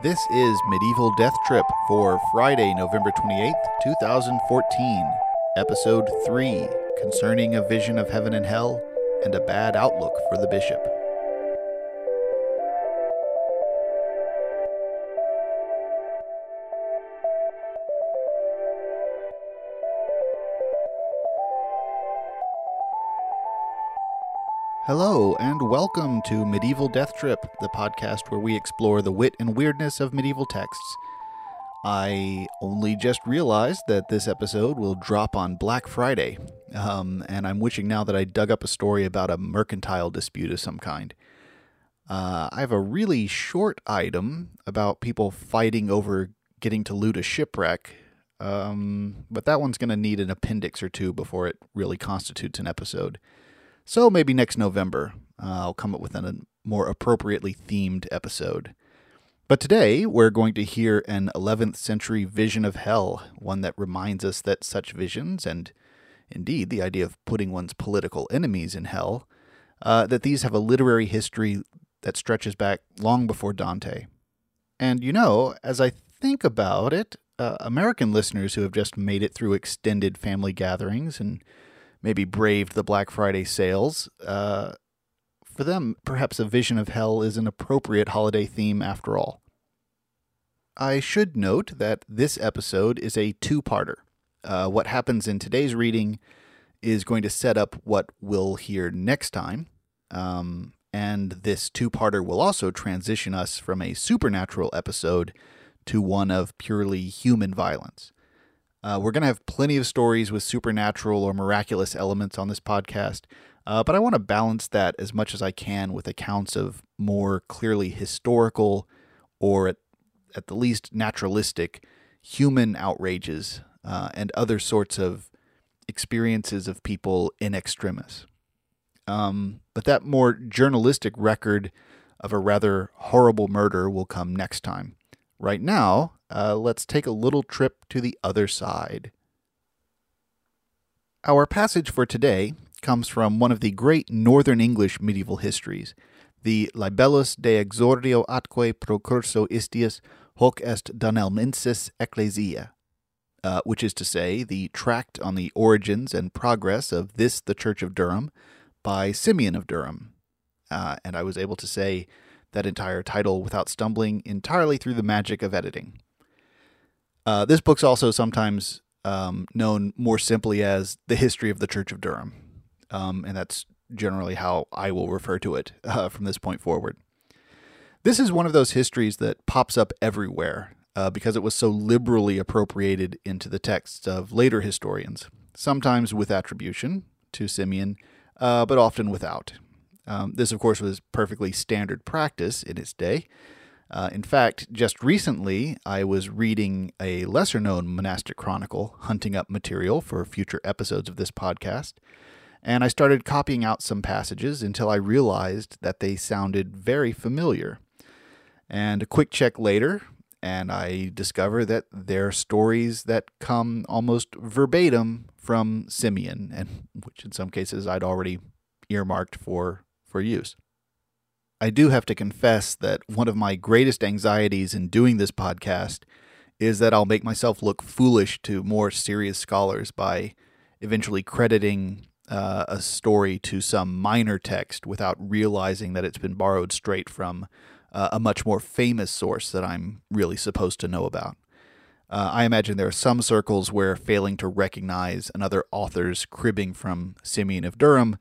This is Medieval Death Trip for Friday, November 28th, 2014, Episode 3 Concerning a Vision of Heaven and Hell and a Bad Outlook for the Bishop. Hello, and welcome to Medieval Death Trip, the podcast where we explore the wit and weirdness of medieval texts. I only just realized that this episode will drop on Black Friday, um, and I'm wishing now that I dug up a story about a mercantile dispute of some kind. Uh, I have a really short item about people fighting over getting to loot a shipwreck, um, but that one's going to need an appendix or two before it really constitutes an episode. So maybe next November, uh, I'll come up with a more appropriately themed episode. But today, we're going to hear an 11th century vision of hell, one that reminds us that such visions, and indeed the idea of putting one's political enemies in hell, uh, that these have a literary history that stretches back long before Dante. And you know, as I think about it, uh, American listeners who have just made it through extended family gatherings and maybe braved the Black Friday sales. Uh, for them, perhaps a vision of hell is an appropriate holiday theme after all. I should note that this episode is a two parter. Uh, what happens in today's reading is going to set up what we'll hear next time. Um, and this two parter will also transition us from a supernatural episode to one of purely human violence. Uh, we're going to have plenty of stories with supernatural or miraculous elements on this podcast, uh, but I want to balance that as much as I can with accounts of more clearly historical or at, at the least naturalistic human outrages uh, and other sorts of experiences of people in extremis. Um, but that more journalistic record of a rather horrible murder will come next time. Right now, uh, let's take a little trip to the other side. Our passage for today comes from one of the great Northern English medieval histories, the Libellus de exordio atque procurso istius hoc est Dunelmensis Ecclesia, uh, which is to say, the tract on the origins and progress of this, the Church of Durham, by Simeon of Durham. Uh, and I was able to say that entire title without stumbling entirely through the magic of editing. Uh, this book's also sometimes um, known more simply as the history of the Church of Durham, um, and that's generally how I will refer to it uh, from this point forward. This is one of those histories that pops up everywhere uh, because it was so liberally appropriated into the texts of later historians, sometimes with attribution to Simeon, uh, but often without. Um, this, of course, was perfectly standard practice in its day. Uh, in fact, just recently, I was reading a lesser known monastic chronicle, hunting up material for future episodes of this podcast, and I started copying out some passages until I realized that they sounded very familiar. And a quick check later, and I discover that they're stories that come almost verbatim from Simeon, and which in some cases I'd already earmarked for, for use. I do have to confess that one of my greatest anxieties in doing this podcast is that I'll make myself look foolish to more serious scholars by eventually crediting uh, a story to some minor text without realizing that it's been borrowed straight from uh, a much more famous source that I'm really supposed to know about. Uh, I imagine there are some circles where failing to recognize another author's cribbing from Simeon of Durham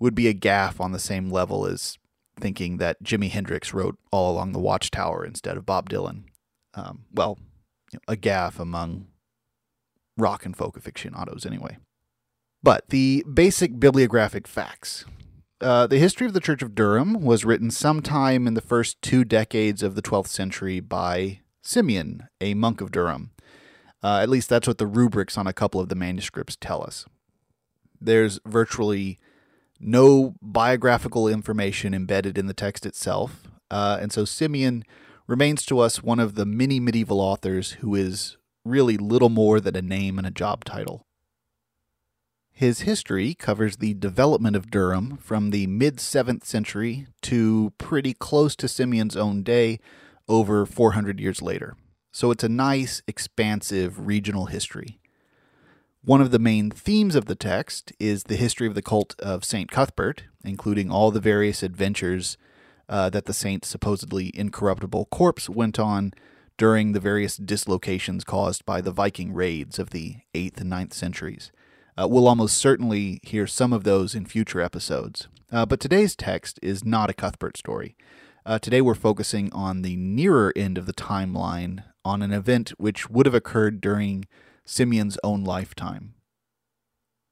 would be a gaffe on the same level as thinking that Jimi Hendrix wrote All Along the Watchtower instead of Bob Dylan. Um, well, you know, a gaffe among rock and folk aficionados, anyway. But the basic bibliographic facts. Uh, the history of the Church of Durham was written sometime in the first two decades of the 12th century by Simeon, a monk of Durham. Uh, at least that's what the rubrics on a couple of the manuscripts tell us. There's virtually no biographical information embedded in the text itself. Uh, and so Simeon remains to us one of the many medieval authors who is really little more than a name and a job title. His history covers the development of Durham from the mid 7th century to pretty close to Simeon's own day over 400 years later. So it's a nice, expansive regional history. One of the main themes of the text is the history of the cult of St. Cuthbert, including all the various adventures uh, that the saint's supposedly incorruptible corpse went on during the various dislocations caused by the Viking raids of the 8th and 9th centuries. Uh, we'll almost certainly hear some of those in future episodes. Uh, but today's text is not a Cuthbert story. Uh, today we're focusing on the nearer end of the timeline on an event which would have occurred during Simeon's own lifetime.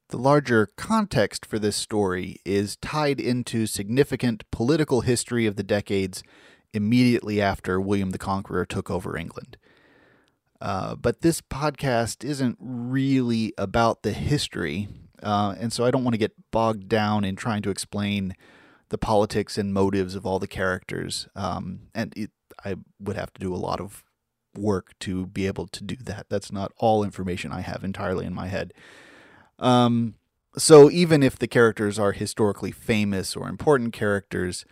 The larger context for this story is tied into significant political history of the decades immediately after William the Conqueror took over England. Uh, but this podcast isn't really about the history, uh, and so I don't want to get bogged down in trying to explain the politics and motives of all the characters. Um, and it, I would have to do a lot of work to be able to do that. That's not all information I have entirely in my head. Um, so even if the characters are historically famous or important characters,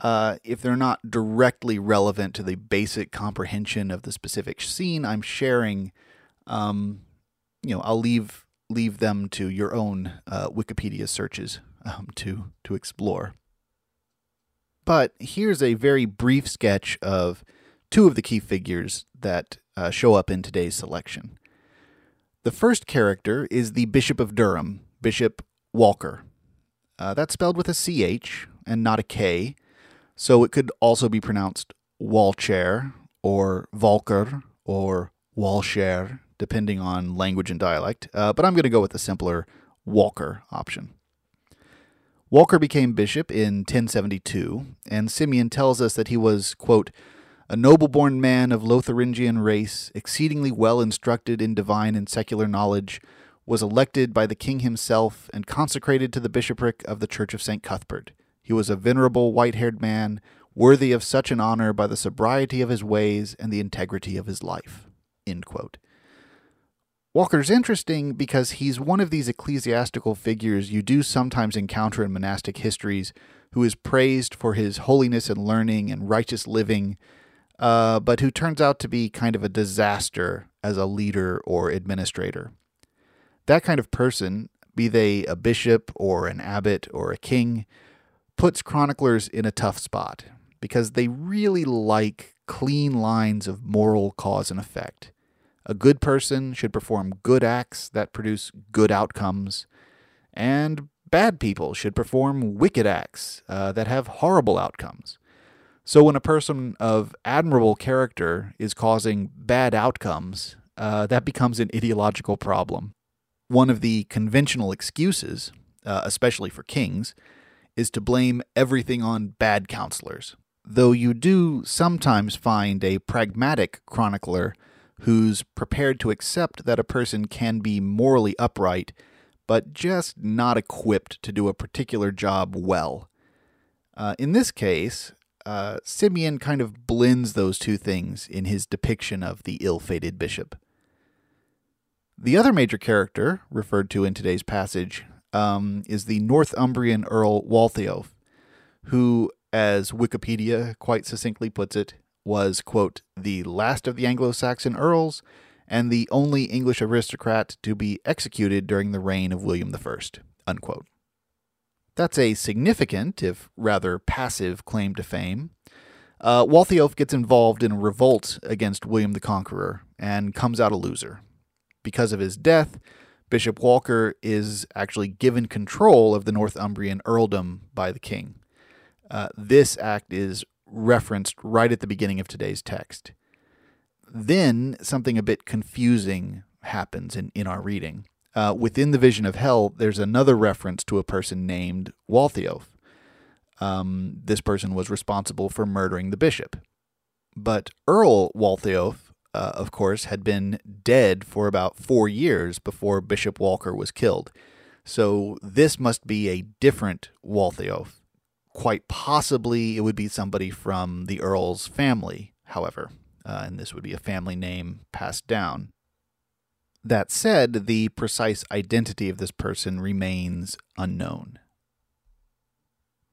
uh, if they're not directly relevant to the basic comprehension of the specific scene I'm sharing, um, you know, I'll leave leave them to your own uh, Wikipedia searches um, to to explore. But here's a very brief sketch of two of the key figures that uh, show up in today's selection. The first character is the Bishop of Durham, Bishop Walcher. Uh, that's spelled with a CH and not a K, so it could also be pronounced Walchair or Volker or Walshare, depending on language and dialect, uh, but I'm going to go with the simpler Walker option. Walcher became bishop in 1072, and Simeon tells us that he was, quote, a noble born man of Lotharingian race, exceedingly well instructed in divine and secular knowledge, was elected by the king himself and consecrated to the bishopric of the Church of St. Cuthbert. He was a venerable white haired man, worthy of such an honor by the sobriety of his ways and the integrity of his life. Walcher's interesting because he's one of these ecclesiastical figures you do sometimes encounter in monastic histories who is praised for his holiness and learning and righteous living, uh, but who turns out to be kind of a disaster as a leader or administrator. That kind of person, be they a bishop or an abbot or a king, puts chroniclers in a tough spot because they really like clean lines of moral cause and effect. A good person should perform good acts that produce good outcomes, and bad people should perform wicked acts uh, that have horrible outcomes. So, when a person of admirable character is causing bad outcomes, uh, that becomes an ideological problem. One of the conventional excuses, uh, especially for kings, is to blame everything on bad counselors, though you do sometimes find a pragmatic chronicler who's prepared to accept that a person can be morally upright, but just not equipped to do a particular job well. Uh, in this case, uh, Simeon kind of blends those two things in his depiction of the ill fated bishop. The other major character referred to in today's passage um, is the Northumbrian Earl Waltheof, who, as Wikipedia quite succinctly puts it, was, quote, the last of the Anglo Saxon earls and the only English aristocrat to be executed during the reign of William I, unquote. That's a significant, if rather passive, claim to fame. Uh, Waltheof gets involved in a revolt against William the Conqueror and comes out a loser. Because of his death, Bishop Walcher is actually given control of the Northumbrian earldom by the king. Uh, this act is referenced right at the beginning of today's text. Then something a bit confusing happens in, in our reading. Uh, within the vision of hell, there's another reference to a person named Waltheof. Um, this person was responsible for murdering the bishop. But Earl Waltheof uh, of course, had been dead for about four years before Bishop Walcher was killed. So this must be a different Waltheof. Quite possibly, it would be somebody from the Earl's family, however, uh, and this would be a family name passed down. That said, the precise identity of this person remains unknown.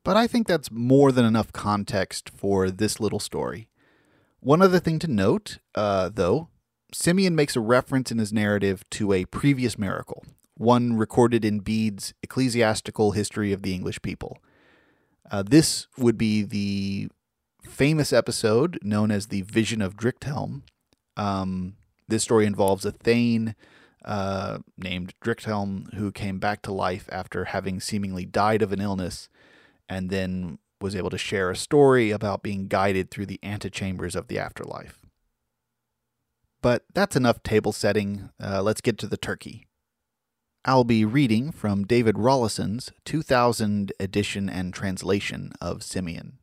But I think that's more than enough context for this little story. One other thing to note, uh, though, Simeon makes a reference in his narrative to a previous miracle, one recorded in Bede's Ecclesiastical History of the English People. Uh, this would be the famous episode known as the Vision of Dryhthelm. Um, this story involves a Thane uh, named Dryhthelm who came back to life after having seemingly died of an illness and then was able to share a story about being guided through the antechambers of the afterlife. But that's enough table setting. Uh, let's get to the turkey. I'll be reading from David Rollason's 2000 edition and translation of Simeon.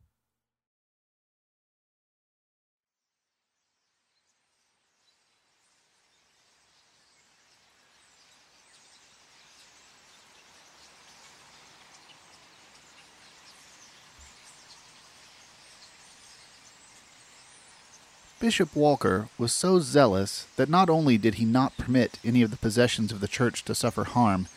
Bishop Walcher was so zealous that not only did he not permit any of the possessions of the church to suffer harm,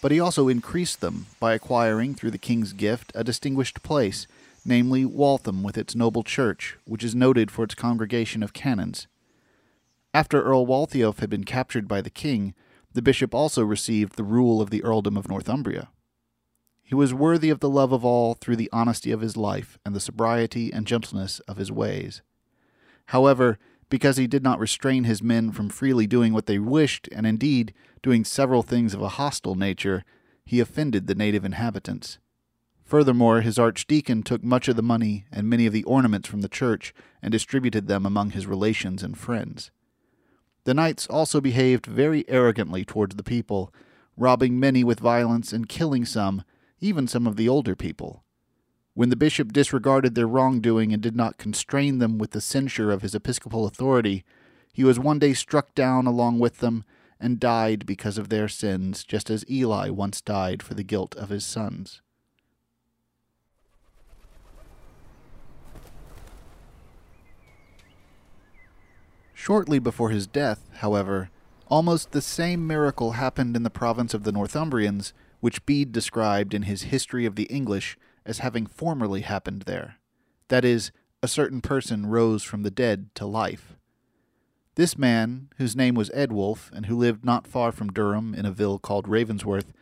but he also increased them by acquiring through the king's gift a distinguished place, namely Waltham with its noble church, which is noted for its congregation of canons. After Earl Waltheof had been captured by the king, the bishop also received the rule of the earldom of Northumbria. He was worthy of the love of all through the honesty of his life and the sobriety and gentleness of his ways. However, because he did not restrain his men from freely doing what they wished, and indeed doing several things of a hostile nature, he offended the native inhabitants. Furthermore, his archdeacon took much of the money and many of the ornaments from the church and distributed them among his relations and friends. The knights also behaved very arrogantly towards the people, robbing many with violence and killing some, even some of the older people. When the bishop disregarded their wrongdoing and did not constrain them with the censure of his episcopal authority, he was one day struck down along with them and died because of their sins, just as Eli once died for the guilt of his sons. Shortly before his death, however, almost the same miracle happened in the province of the Northumbrians, which Bede described in his History of the English as having formerly happened there. That is, a certain person rose from the dead to life. This man, whose name was Eadwulf, and who lived not far from Durham in a ville called Ravensworth,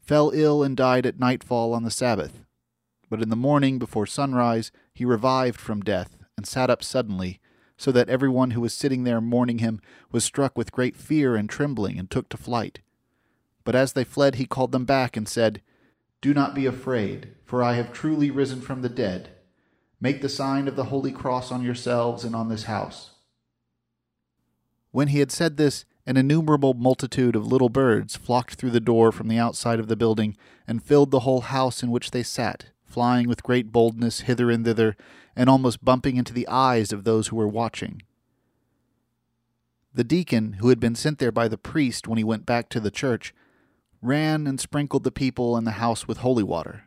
fell ill and died at nightfall on the Sabbath. But in the morning before sunrise he revived from death, and sat up suddenly, so that every one who was sitting there mourning him was struck with great fear and trembling, and took to flight. But as they fled, he called them back, and said, do not be afraid, for I have truly risen from the dead. Make the sign of the Holy Cross on yourselves and on this house. When he had said this, an innumerable multitude of little birds flocked through the door from the outside of the building and filled the whole house in which they sat, flying with great boldness hither and thither, and almost bumping into the eyes of those who were watching. The deacon, who had been sent there by the priest when he went back to the church, ran and sprinkled the people and the house with holy water.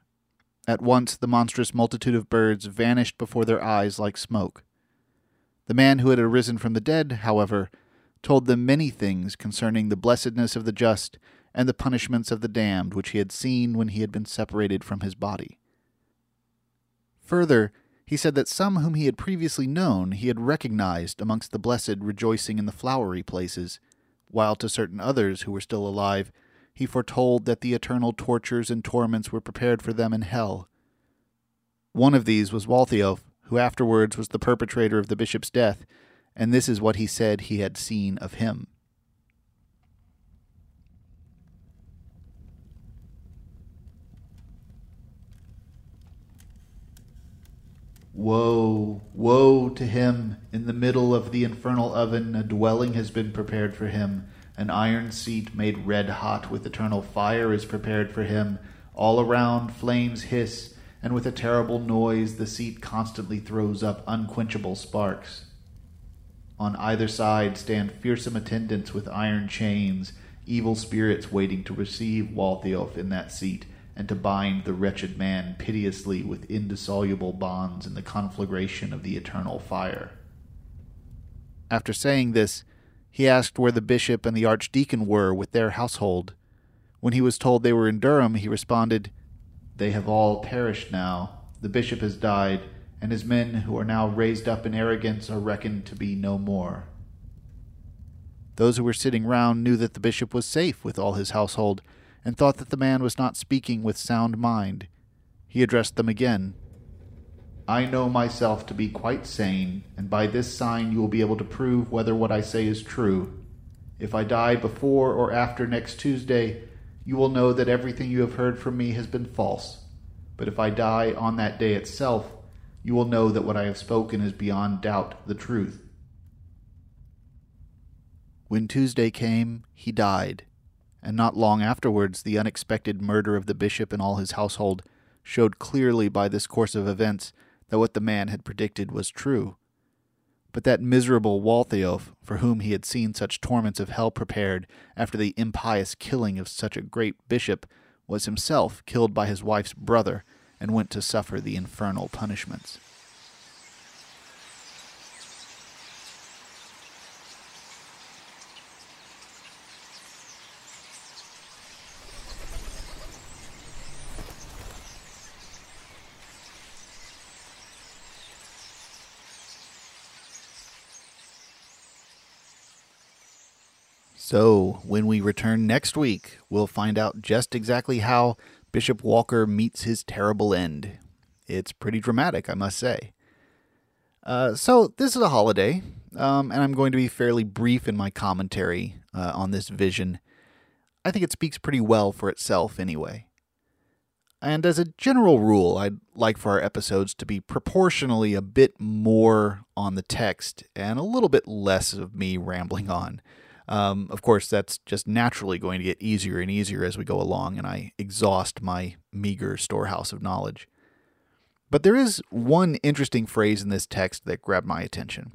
At once the monstrous multitude of birds vanished before their eyes like smoke. The man who had arisen from the dead, however, told them many things concerning the blessedness of the just and the punishments of the damned which he had seen when he had been separated from his body. Further, he said that some whom he had previously known he had recognized amongst the blessed rejoicing in the flowery places, while to certain others who were still alive he foretold that the eternal tortures and torments were prepared for them in hell. One of these was Waltheof, who afterwards was the perpetrator of the bishop's death, and this is what he said he had seen of him. Woe, woe to him! In the middle of the infernal oven, a dwelling has been prepared for him an iron seat made red hot with eternal fire is prepared for him. All around flames hiss, and with a terrible noise the seat constantly throws up unquenchable sparks. On either side stand fearsome attendants with iron chains, evil spirits waiting to receive Waltheof in that seat and to bind the wretched man piteously with indissoluble bonds in the conflagration of the eternal fire. After saying this, he asked where the bishop and the archdeacon were with their household. When he was told they were in Durham, he responded, They have all perished now. The bishop has died, and his men who are now raised up in arrogance are reckoned to be no more. Those who were sitting round knew that the bishop was safe with all his household, and thought that the man was not speaking with sound mind. He addressed them again. I know myself to be quite sane, and by this sign you will be able to prove whether what I say is true. If I die before or after next Tuesday, you will know that everything you have heard from me has been false. But if I die on that day itself, you will know that what I have spoken is beyond doubt the truth. When Tuesday came, he died, and not long afterwards the unexpected murder of the bishop and all his household showed clearly by this course of events that what the man had predicted was true. But that miserable Waltheof, for whom he had seen such torments of hell prepared after the impious killing of such a great bishop, was himself killed by his wife's brother and went to suffer the infernal punishments. So, when we return next week, we'll find out just exactly how Bishop Walcher meets his terrible end. It's pretty dramatic, I must say. Uh, so, this is a holiday, um, and I'm going to be fairly brief in my commentary uh, on this vision. I think it speaks pretty well for itself, anyway. And as a general rule, I'd like for our episodes to be proportionally a bit more on the text and a little bit less of me rambling on. Um, of course, that's just naturally going to get easier and easier as we go along, and I exhaust my meager storehouse of knowledge. But there is one interesting phrase in this text that grabbed my attention.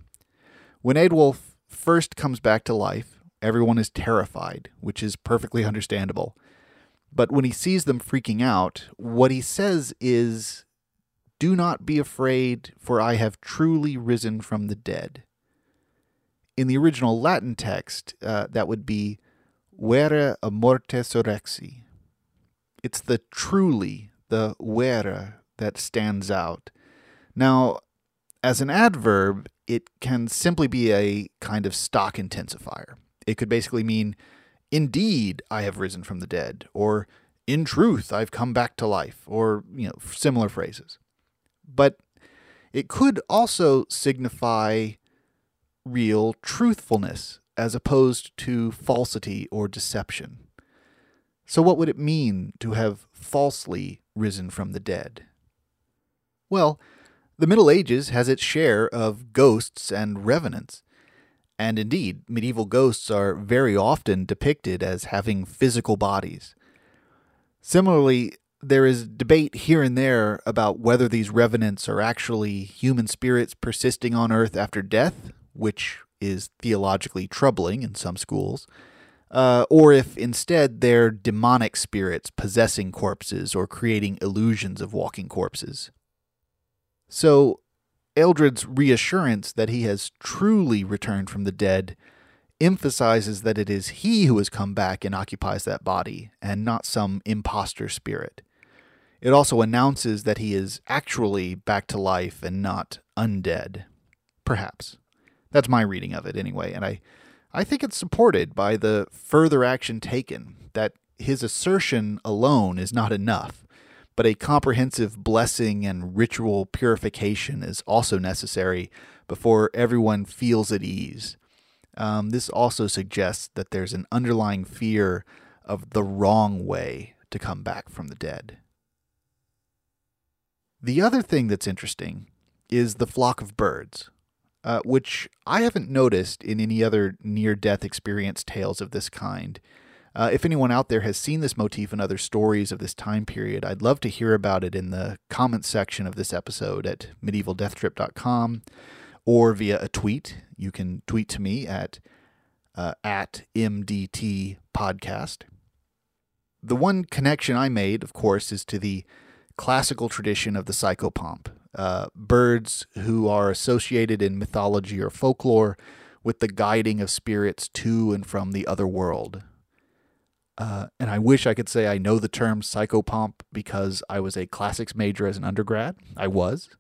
When Eadwulf first comes back to life, everyone is terrified, which is perfectly understandable. But when he sees them freaking out, what he says is, Do not be afraid, for I have truly risen from the dead in the original Latin text, uh, that would be vera a morte surrexi. It's the truly, the vera, that stands out. Now, as an adverb, it can simply be a kind of stock intensifier. It could basically mean, indeed, I have risen from the dead, or in truth, I've come back to life, or, you know, similar phrases. But it could also signify real truthfulness as opposed to falsity or deception. So, what would it mean to have falsely risen from the dead? Well, the Middle Ages has its share of ghosts and revenants. And indeed, medieval ghosts are very often depicted as having physical bodies. Similarly, there is debate here and there about whether these revenants are actually human spirits persisting on earth after death which is theologically troubling in some schools, uh, or if instead they're demonic spirits possessing corpses or creating illusions of walking corpses. So, Eldred's reassurance that he has truly returned from the dead emphasizes that it is he who has come back and occupies that body, and not some impostor spirit. It also announces that he is actually back to life and not undead. Perhaps. That's my reading of it anyway, and I I think it's supported by the further action taken that his assertion alone is not enough, but a comprehensive blessing and ritual purification is also necessary before everyone feels at ease. Um, this also suggests that there's an underlying fear of the wrong way to come back from the dead. The other thing that's interesting is the flock of birds uh, which I haven't noticed in any other near death experience tales of this kind. Uh, if anyone out there has seen this motif in other stories of this time period, I'd love to hear about it in the comments section of this episode at medievaldeathtrip.com or via a tweet. You can tweet to me at uh, at MDT podcast. The one connection I made, of course, is to the classical tradition of the psychopomp, uh, birds who are associated in mythology or folklore with the guiding of spirits to and from the other world. Uh, and I wish I could say I know the term psychopomp because I was a classics major as an undergrad. I was.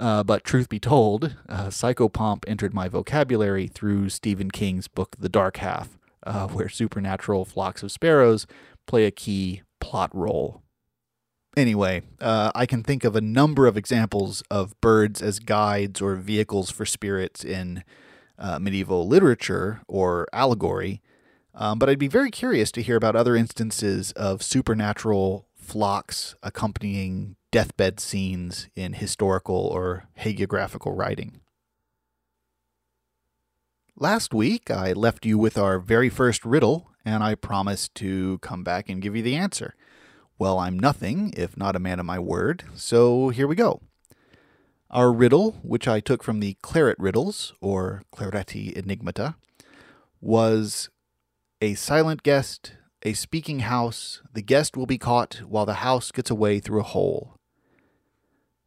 Uh, but truth be told, uh, psychopomp entered my vocabulary through Stephen King's book The Dark Half, uh, where supernatural flocks of sparrows play a key plot role. Anyway, uh, I can think of a number of examples of birds as guides or vehicles for spirits in uh, medieval literature or allegory, um, but I'd be very curious to hear about other instances of supernatural flocks accompanying deathbed scenes in historical or hagiographical writing. Last week, I left you with our very first riddle, and I promised to come back and give you the answer. Well, I'm nothing if not a man of my word, so here we go. Our riddle, which I took from the Claret Riddles, or Claretti Enigmata, was a silent guest, a speaking house, the guest will be caught while the house gets away through a hole.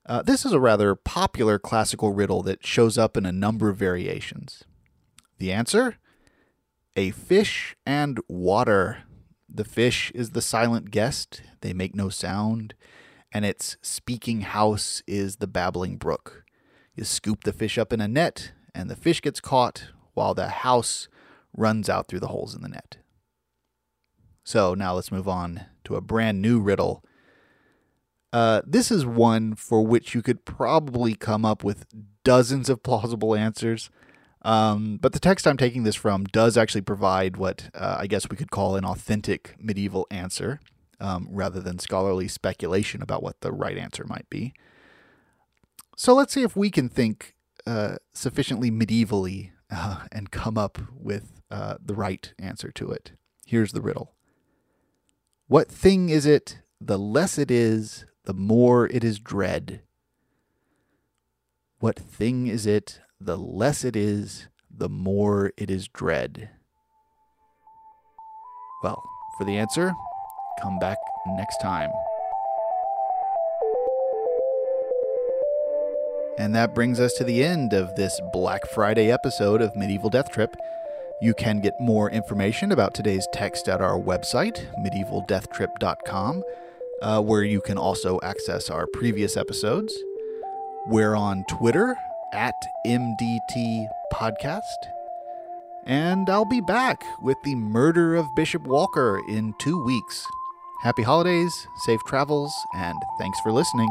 Uh, this is a rather popular classical riddle that shows up in a number of variations. The answer? A fish and water. The fish is the silent guest, they make no sound, and its speaking house is the babbling brook. You scoop the fish up in a net, and the fish gets caught while the house runs out through the holes in the net. So now let's move on to a brand new riddle uh, this is one for which you could probably come up with dozens of plausible answers. Um, but the text I'm taking this from does actually provide what uh, I guess we could call an authentic medieval answer, um, rather than scholarly speculation about what the right answer might be. So let's see if we can think uh, sufficiently medievally uh, and come up with uh, the right answer to it. Here's the riddle What thing is it, the less it is, the more it is dread. What thing is it, the less it is, the more it is dread? Well, for the answer, come back next time. And that brings us to the end of this Black Friday episode of Medieval Death Trip. You can get more information about today's text at our website, medievaldeathtrip.com uh, where you can also access our previous episodes. We're on Twitter at MDT Podcast. And I'll be back with the murder of Bishop Walcher in two weeks. Happy holidays, safe travels, and thanks for listening.